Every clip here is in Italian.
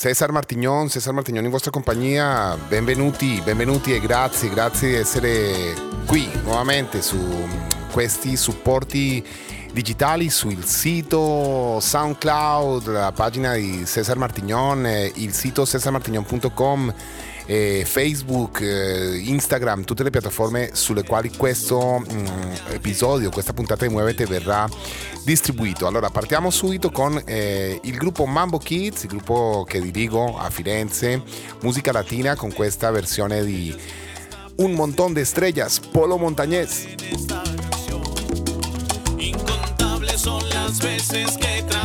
Cesar Martignon, Cesar Martignon in vostra compagnia, benvenuti, benvenuti e grazie, grazie di essere qui nuovamente su questi supporti digitali sul sito SoundCloud, la pagina di Cesar Martignon, il sito cesarmartignon.com eh, Facebook, eh, Instagram, tutte le piattaforme sulle quali questo mh, mm, episodio, questa puntata di Muovete verrà distribuito. Allora partiamo subito con eh, il gruppo Mambo Kids, il gruppo che dirigo a Firenze, musica latina con questa versione di Un montón de estrellas, Polo Montañez. Incontables son las veces que he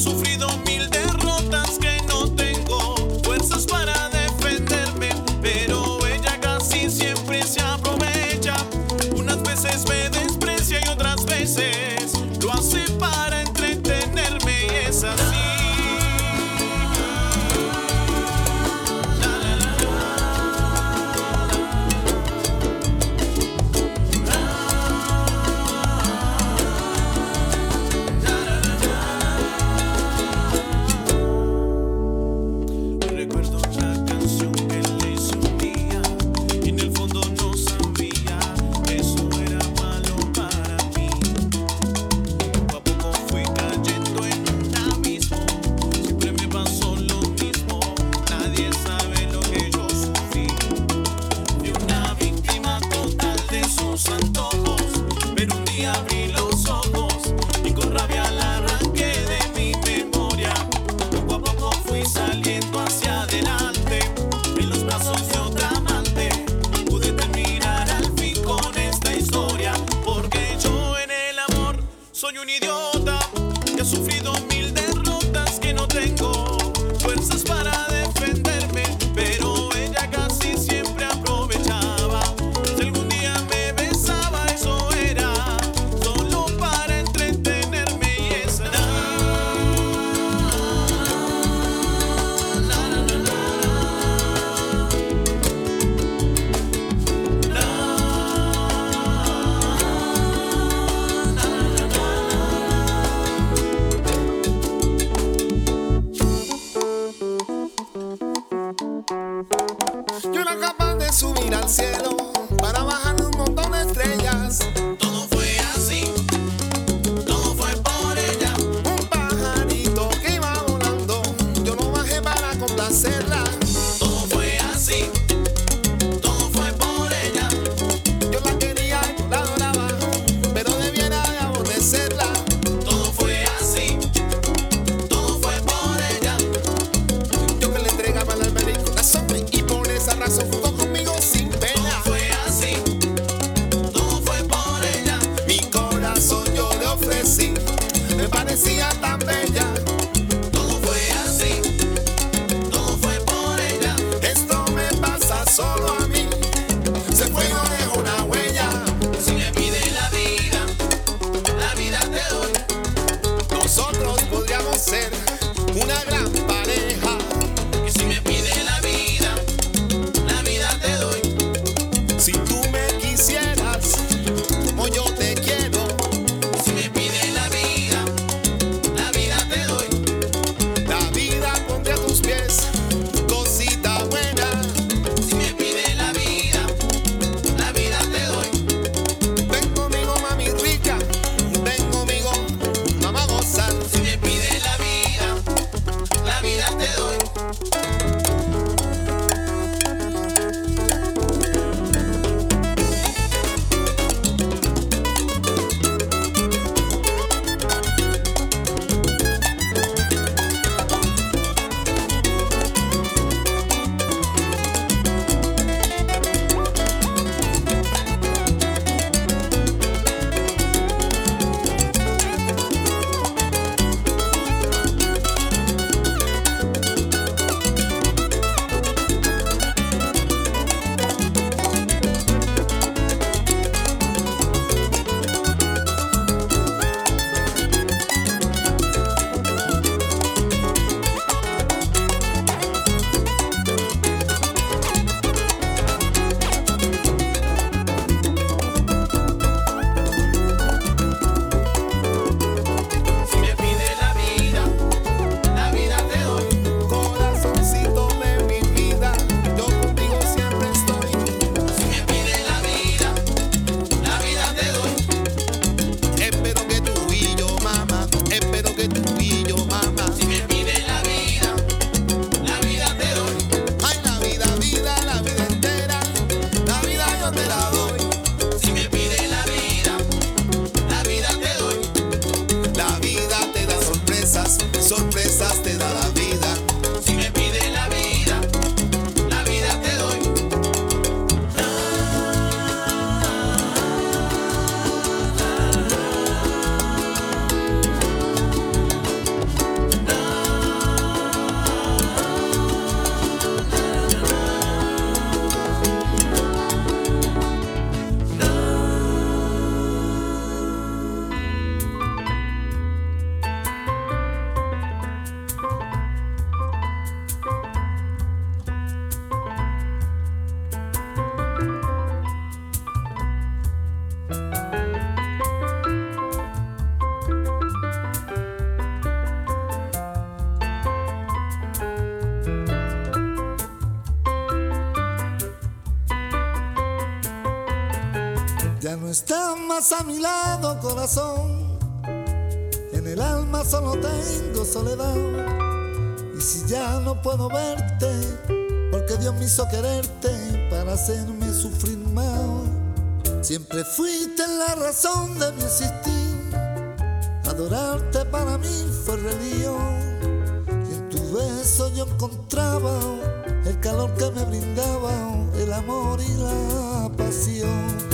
sufrido mi a mi lado, corazón. En el alma solo tengo soledad. Y si ya no puedo verte, porque Dios me hizo quererte para hacerme sufrir más. Siempre fuiste la razón de mi existir. Adorarte para mí fue religión. Y en tu beso yo encontraba el calor que me brindaba, el amor y la pasión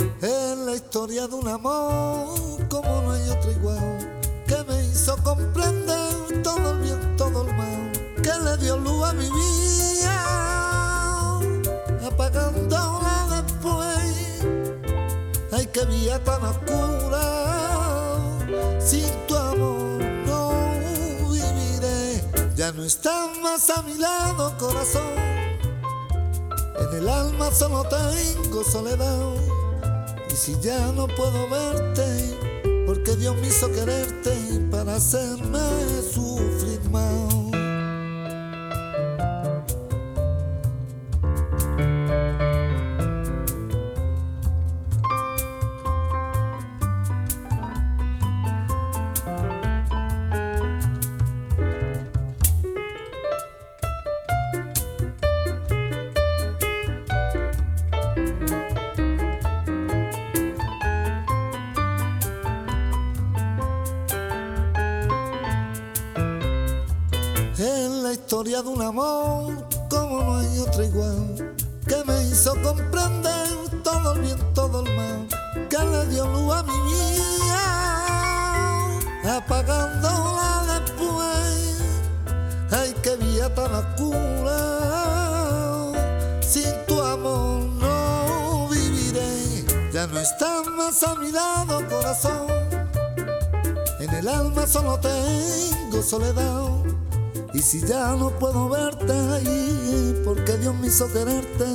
historia de un amor como no hay otro igual, que me hizo comprender todo el bien, todo el mal, que le dio luz a mi vida, apagándola después. Ay, que vida tan oscura, sin tu amor no viviré. Ya no estás más a mi lado, corazón. El alma solo tengo soledad si ya no puedo verte, porque Dios me hizo quererte para hacerme sufrir más. Historia de un amor como no hay otro igual, que me hizo comprender todo el bien, todo el mal, que le dio luz a mi vida, apagándola después. Ay, qué vida tan oscura, sin tu amor no viviré, ya no estás más a mi lado, corazón. En el alma solo tengo soledad si ya no puedo verte ahí, porque Dios me hizo quererte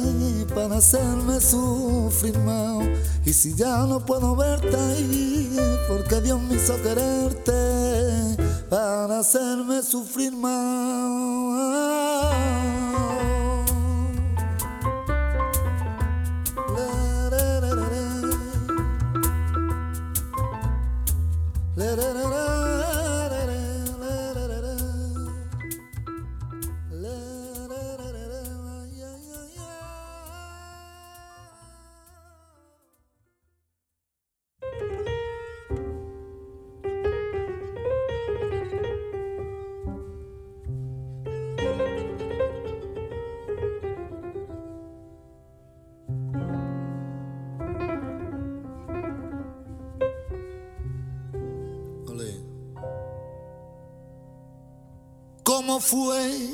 para hacerme sufrir más. Y si ya no puedo verte ahí, porque Dios me hizo quererte para hacerme sufrir más. Cómo fue.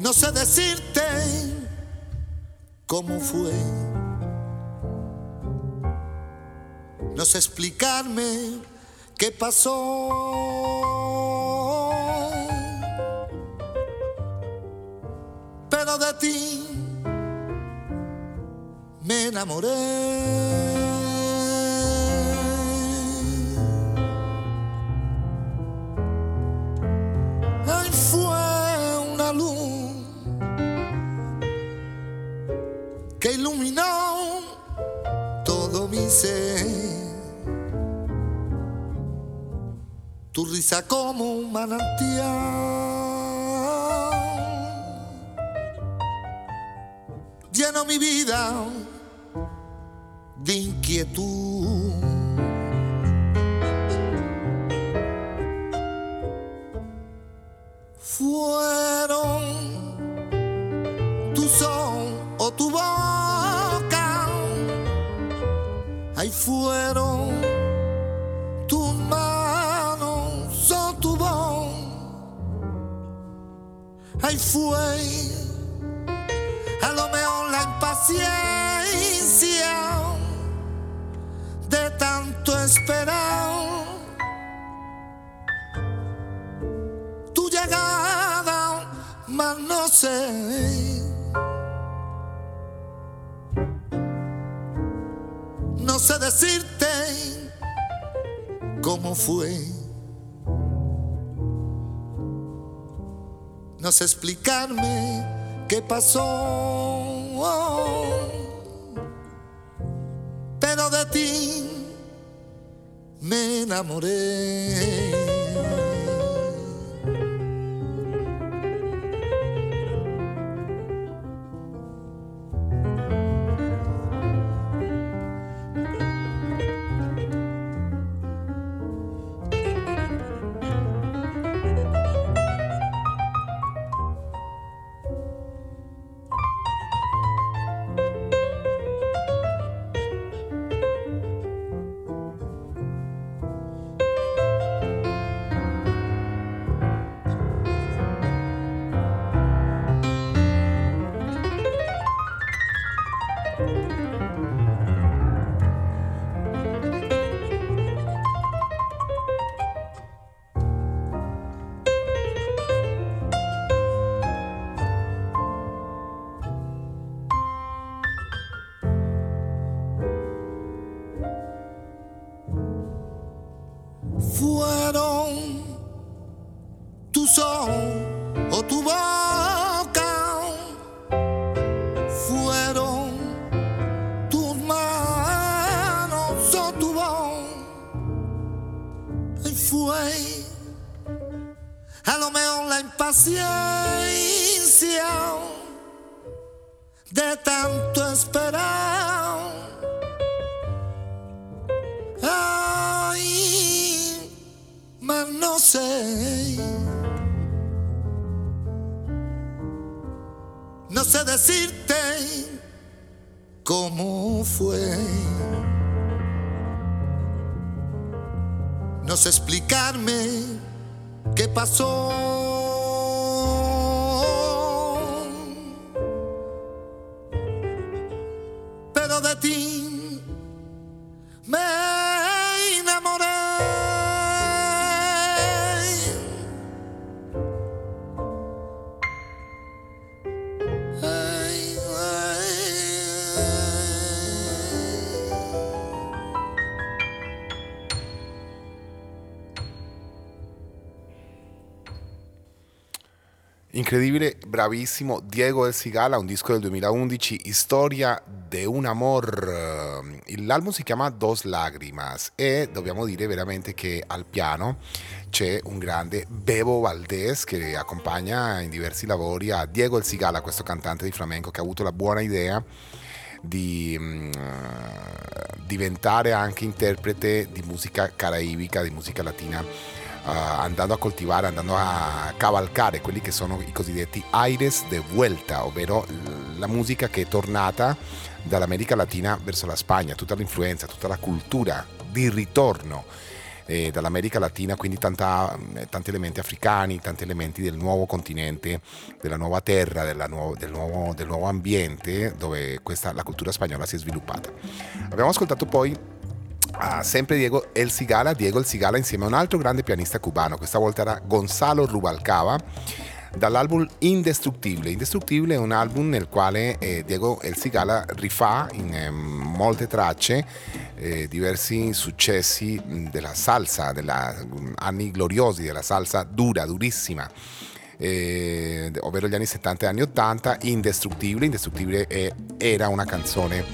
No sé decirte cómo fue. No sé explicarme qué pasó. Pero de ti me enamoré. Como un manantial. Lleno mi vida de inquietud. No sé decirte cómo fue. No sé explicarme qué pasó. Pero de ti me enamoré. A lo mejor la impaciencia de tanto esperar. Ay, mas no sé. No sé decirte cómo fue. No sé explicarme qué pasó. Incredibile, bravissimo Diego El Sigala, un disco del 2011, Storia de un amor. L'album si chiama Dos Lágrimas e dobbiamo dire veramente che al piano c'è un grande Bebo Valdés che accompagna in diversi lavori a Diego El Sigala, questo cantante di flamenco che ha avuto la buona idea di eh, diventare anche interprete di musica caraibica, di musica latina, andando a coltivare, andando a cavalcare quelli che sono i cosiddetti aires de vuelta, ovvero la musica che è tornata dall'America Latina verso la Spagna, tutta l'influenza, tutta la cultura di ritorno eh, dall'America Latina, quindi tanta- eh, tanti elementi africani, tanti elementi del nuovo continente, della nuova terra, della nuovo- del, nuovo, del nuovo ambiente dove questa, la cultura spagnola si è sviluppata. Abbiamo ascoltato poi ah, sempre Diego El Sigala, Diego El Sigala insieme a un altro grande pianista cubano, questa volta era Gonzalo Rubalcaba dall'album Indestructible. Indestructible è un album nel quale eh, Diego El Sigala rifà in eh, molte tracce eh, diversi successi della salsa, degli anni gloriosi della salsa dura, durissima. Eh, ovvero gli anni 70 e anni 80, Indestructible. Indestructible è- era una canzone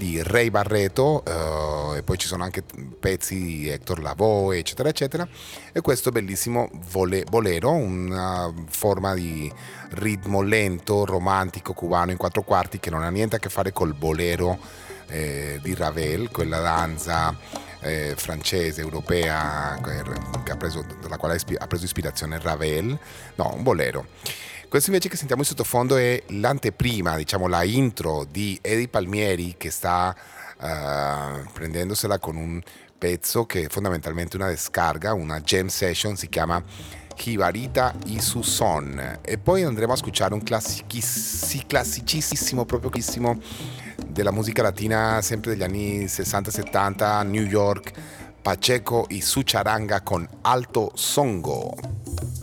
di Ray Barreto uh, e poi ci sono anche pezzi di Hector Lavoe eccetera eccetera e questo bellissimo vole, bolero, una forma di ritmo lento, romantico, cubano in quattro quarti che non ha niente a che fare col bolero eh, di Ravel, quella danza eh, francese, europea, preso, dalla quale ha preso ispirazione Ravel, no, un bolero. Questo invece che sentiamo in sottofondo è l'anteprima, diciamo la intro di Eddie Palmieri che sta uh, prendendosela con un pezzo che è fondamentalmente una descarga, una jam session, si chiama Kibarita Isu Son e poi andremo a ascoltare un classicissimo, proprio pochissimo della musica latina sempre degli anni 60-70, New York, Pacheco y su charanga con Alto Songo.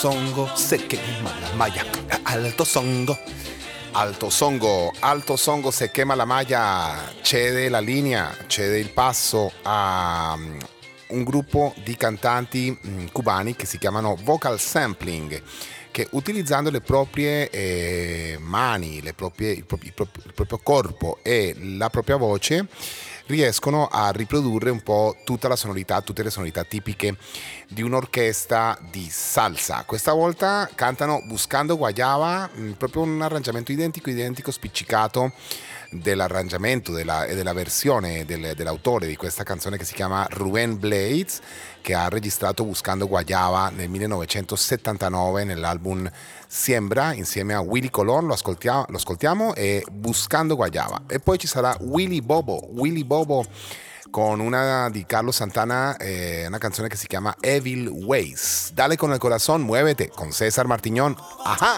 Songo, se quema la malla, alto songo. Alto songo, alto songo se quema la malla, cede la linea, cede il passo a um, un gruppo di cantanti um, cubani che si chiamano Vocal Sampling che utilizzando le proprie eh, mani, le proprie, il, proprio, il, proprio, corpo e la propria voce riescono a riprodurre un po' tutta la sonorità, tutte le sonorità tipiche di un'orchestra di salsa. Questa volta cantano Buscando Guayaba, mm, proprio un arrangiamento identico, identico, spiccicato dell'arrangiamento della, e della versione del, dell'autore di questa canzone che si chiama Ruben Blades, che ha registrato Buscando Guayaba nel 1979 nell'album Siembra insieme a Willy Colon, lo ascoltiamo, lo ascoltiamo e Buscando Guayaba. E poi ci sarà Willy Bobo, Willy Bobo con una di Carlos Santana, eh, una canzone che si chiama Evil Ways. Dale con el corazón, muévete con César Martiñón. Ajá.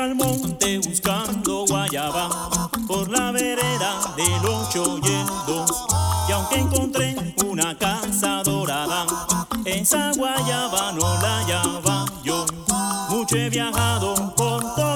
Al monte buscando guayaba por la vereda del ocho y. Y aunque encontré una casa dorada, esa guayaba no la hallaba yo. Mucho he viajado por todo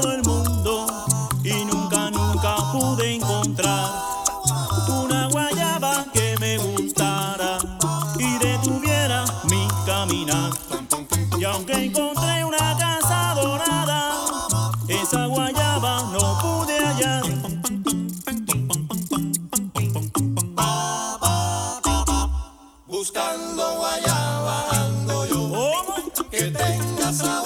That's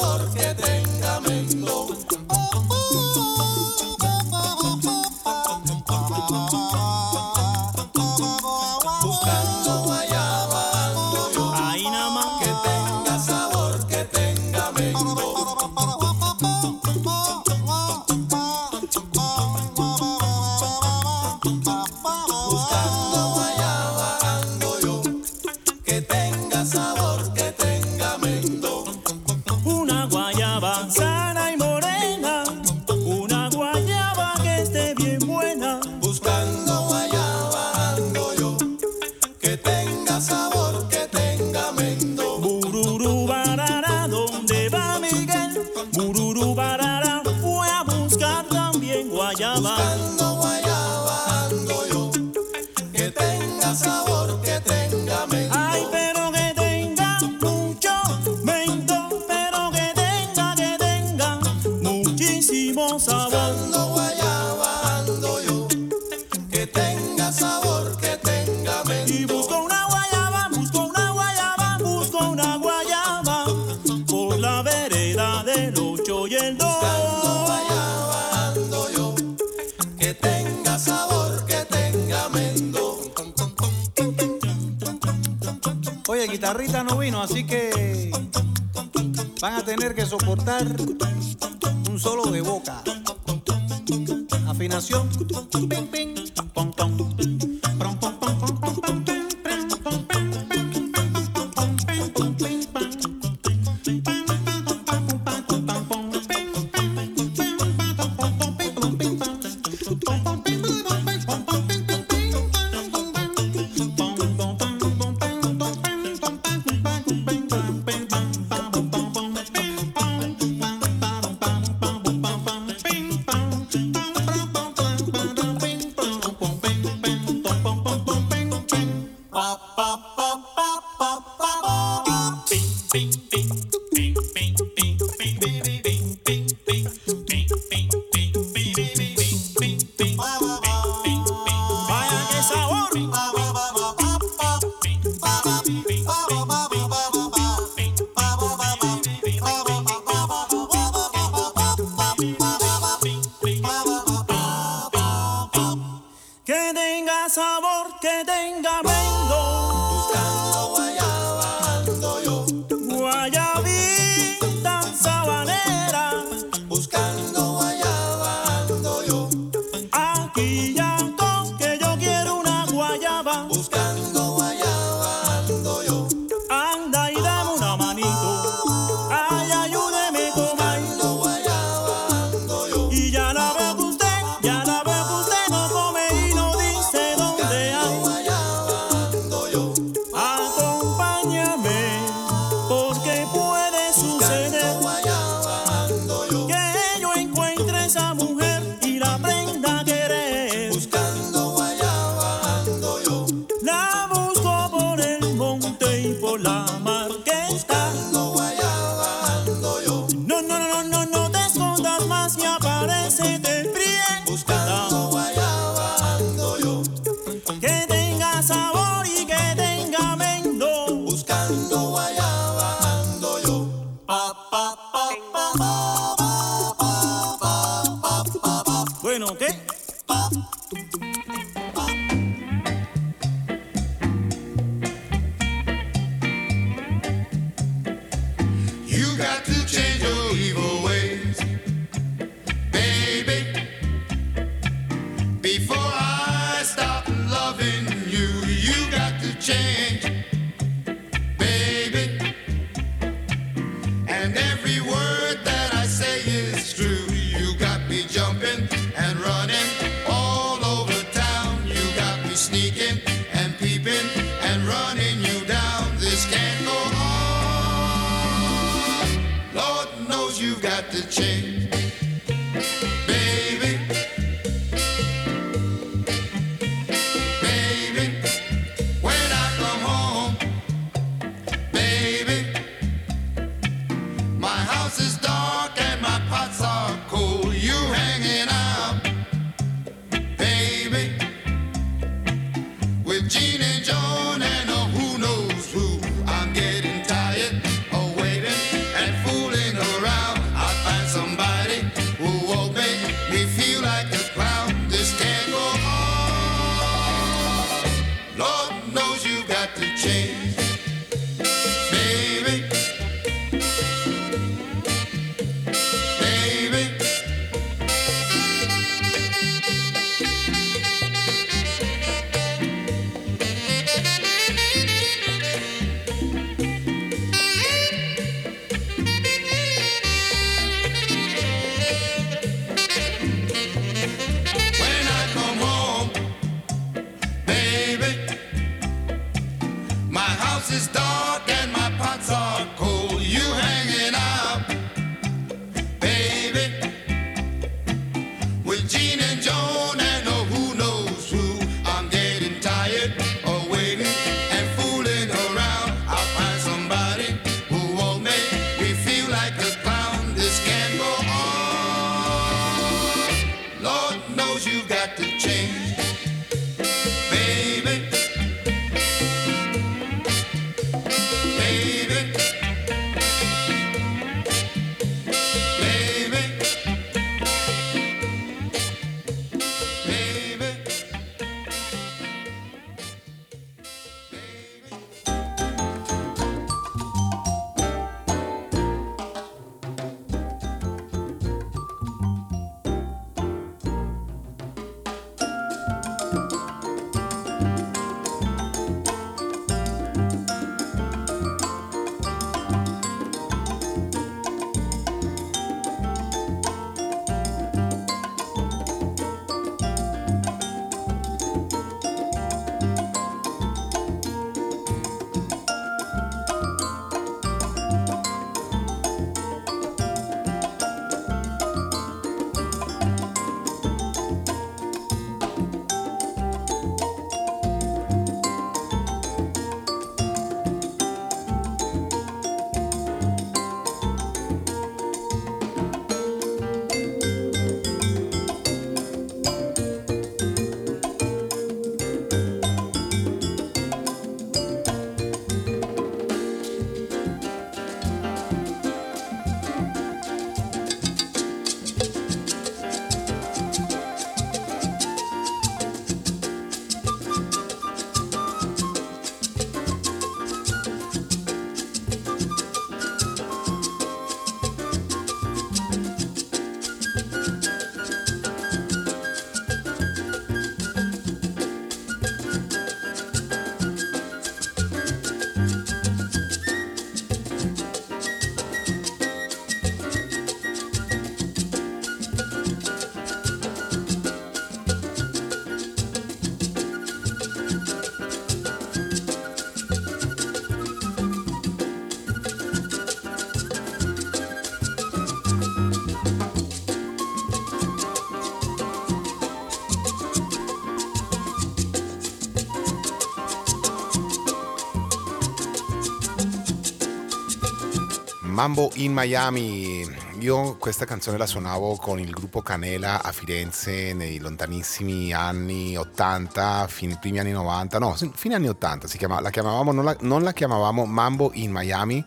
Mambo in Miami. Io questa canzone la suonavo con il gruppo Canela a Firenze nei lontanissimi anni 80, fin, primi anni 90, no, fine anni 80 si chiama, la chiamavamo, non la, non la chiamavamo Mambo in Miami,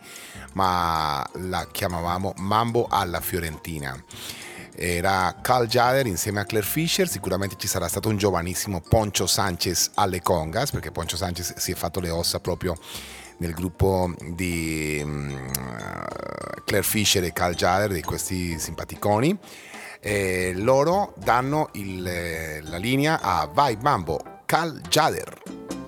ma la chiamavamo Mambo alla Fiorentina. Era Carl Jader insieme a Claire Fisher, sicuramente ci sarà stato un giovanissimo Poncho Sanchez alle congas, perché Poncho Sanchez si è fatto le ossa proprio nel gruppo di um, Claire Fisher e Carl Jader, di questi simpaticoni. E loro danno il, la linea a Vai Mambo, Carl Jader.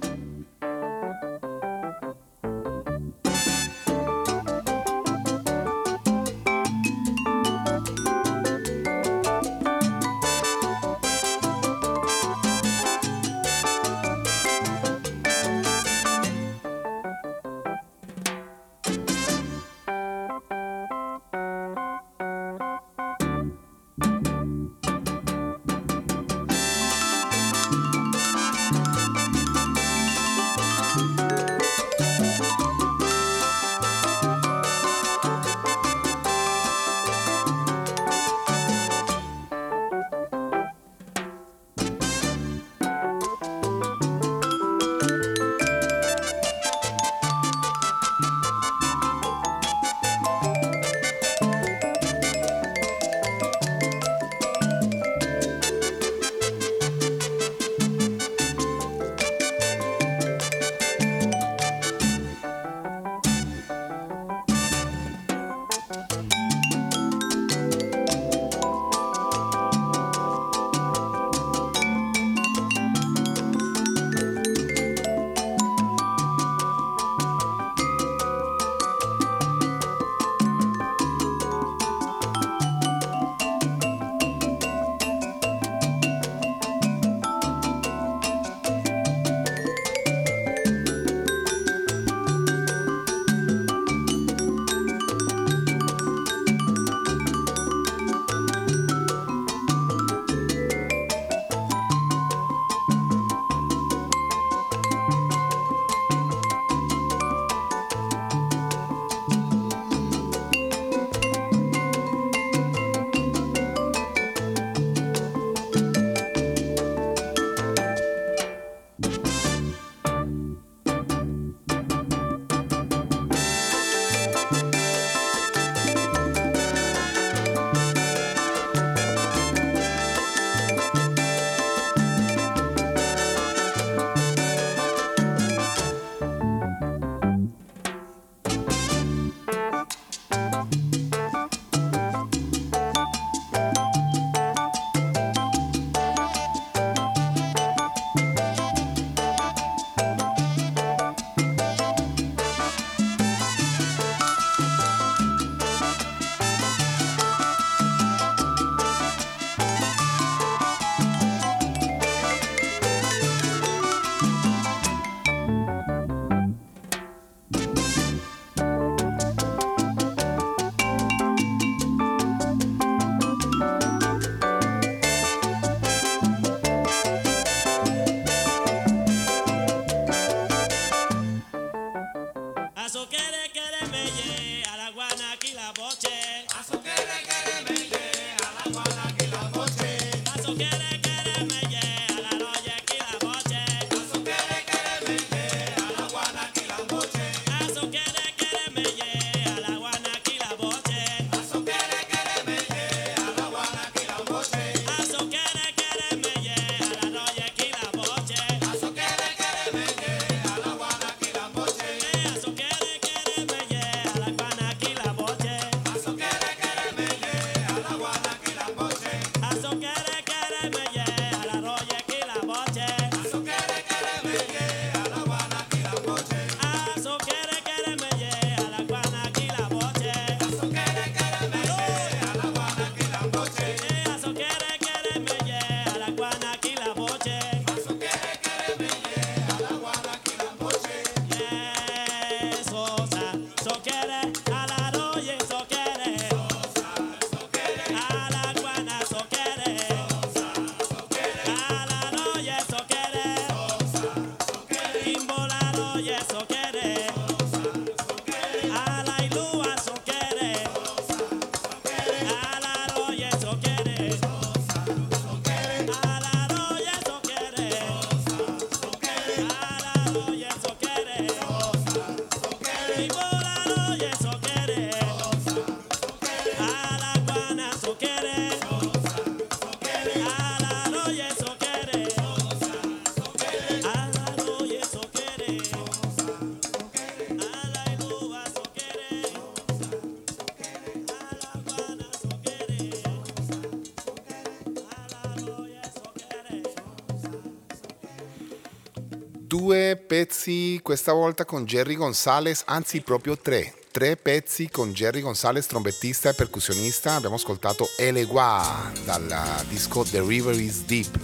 Questa volta con Jerry Gonzalez, anzi proprio tre. Tre pezzi con Jerry Gonzalez, trombettista e percussionista. Abbiamo ascoltato Elegua dal disco The River is Deep.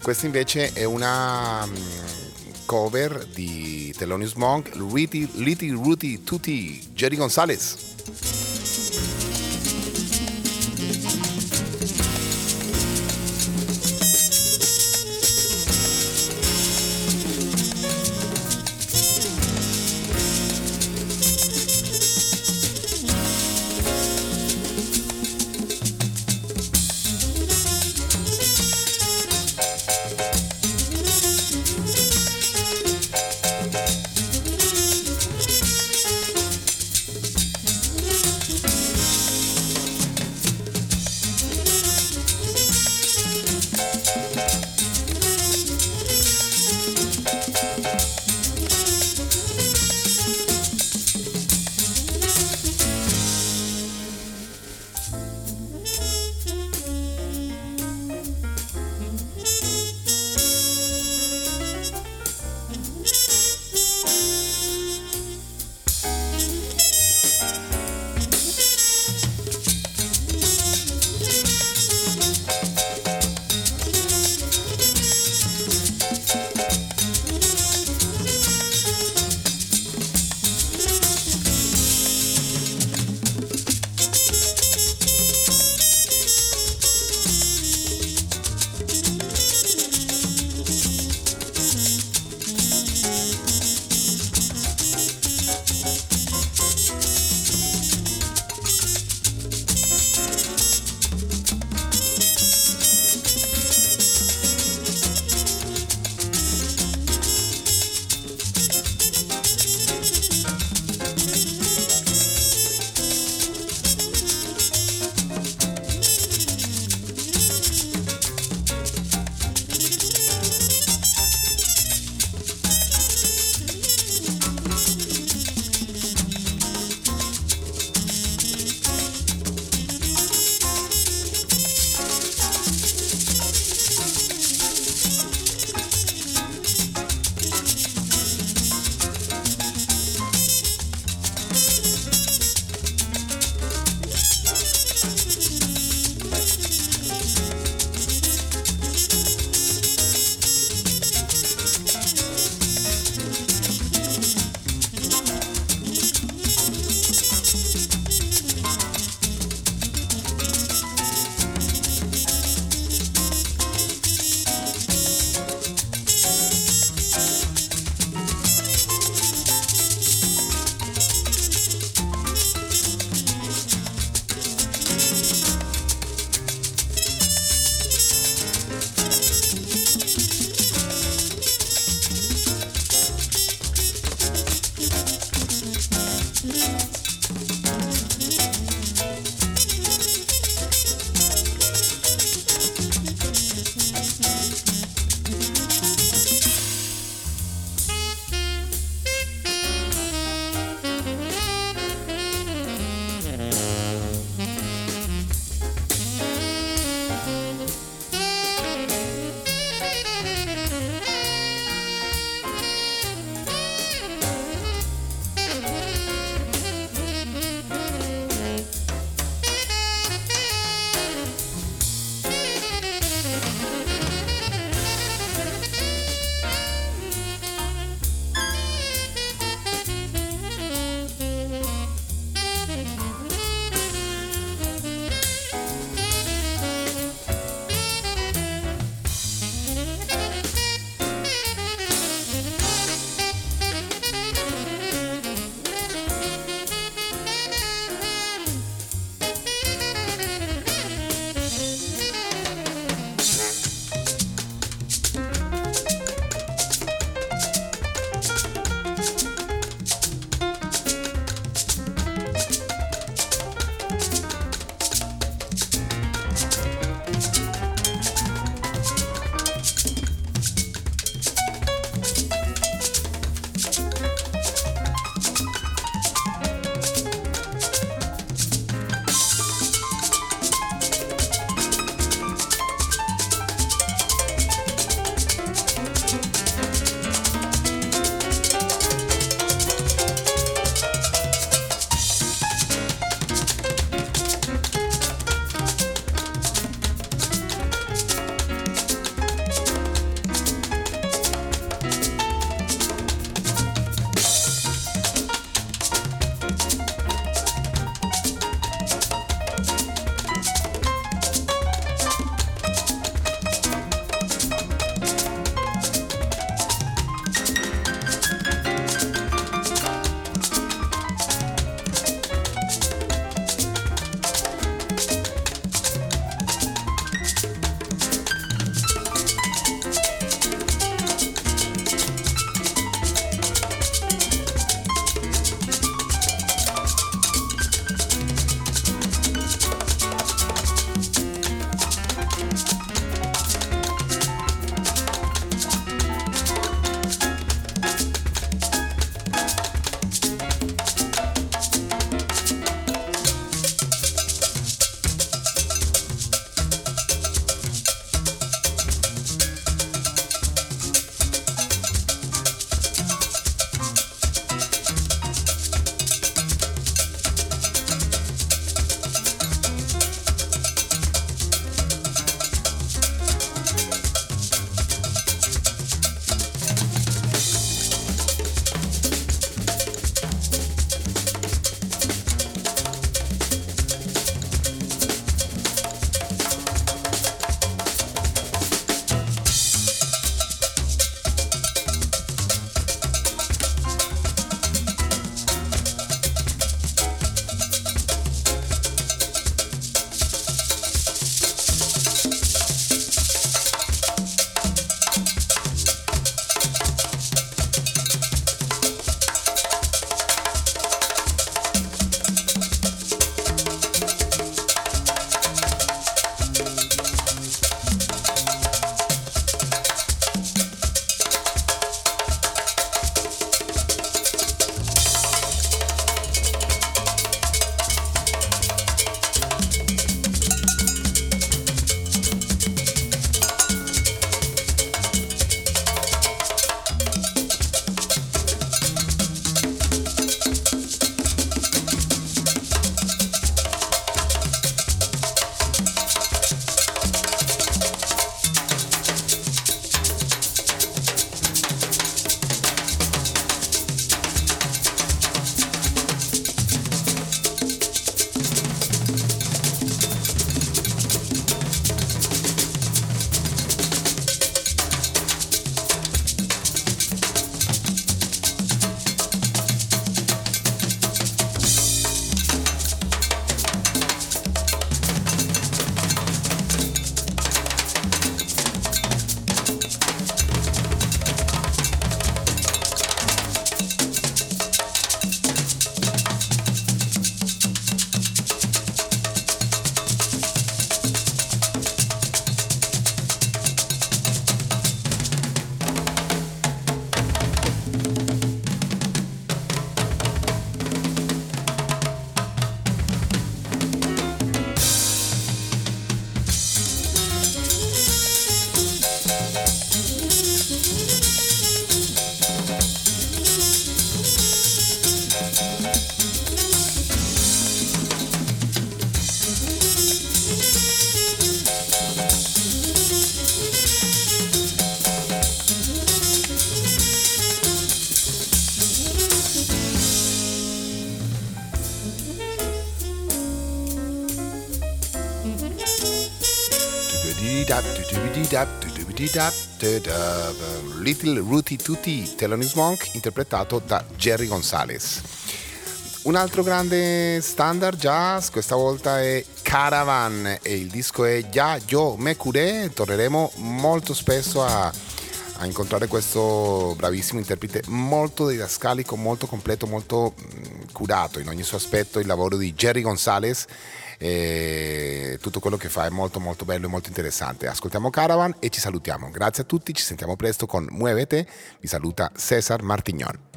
Questa invece è una mm, cover di Thelonious Monk, Little, Rudy Tutti, Jerry Gonzalez. Little Rooty Tutti, Thelonious Monk, interpretato da Jerry Gonzalez. Un altro grande standard jazz, questa volta è Caravan e il disco è Ya Yo Me Curé. Torneremo molto spesso a, a incontrare questo bravissimo interprete molto didascalico, molto completo, molto mh, curato in ogni suo aspetto. Il lavoro di Jerry Gonzalez e tutto quello che fa è molto molto bello e molto interessante. Ascoltiamo Caravan e ci salutiamo. Grazie a tutti, ci sentiamo presto con Muovete. Vi saluta Cesar Martignon.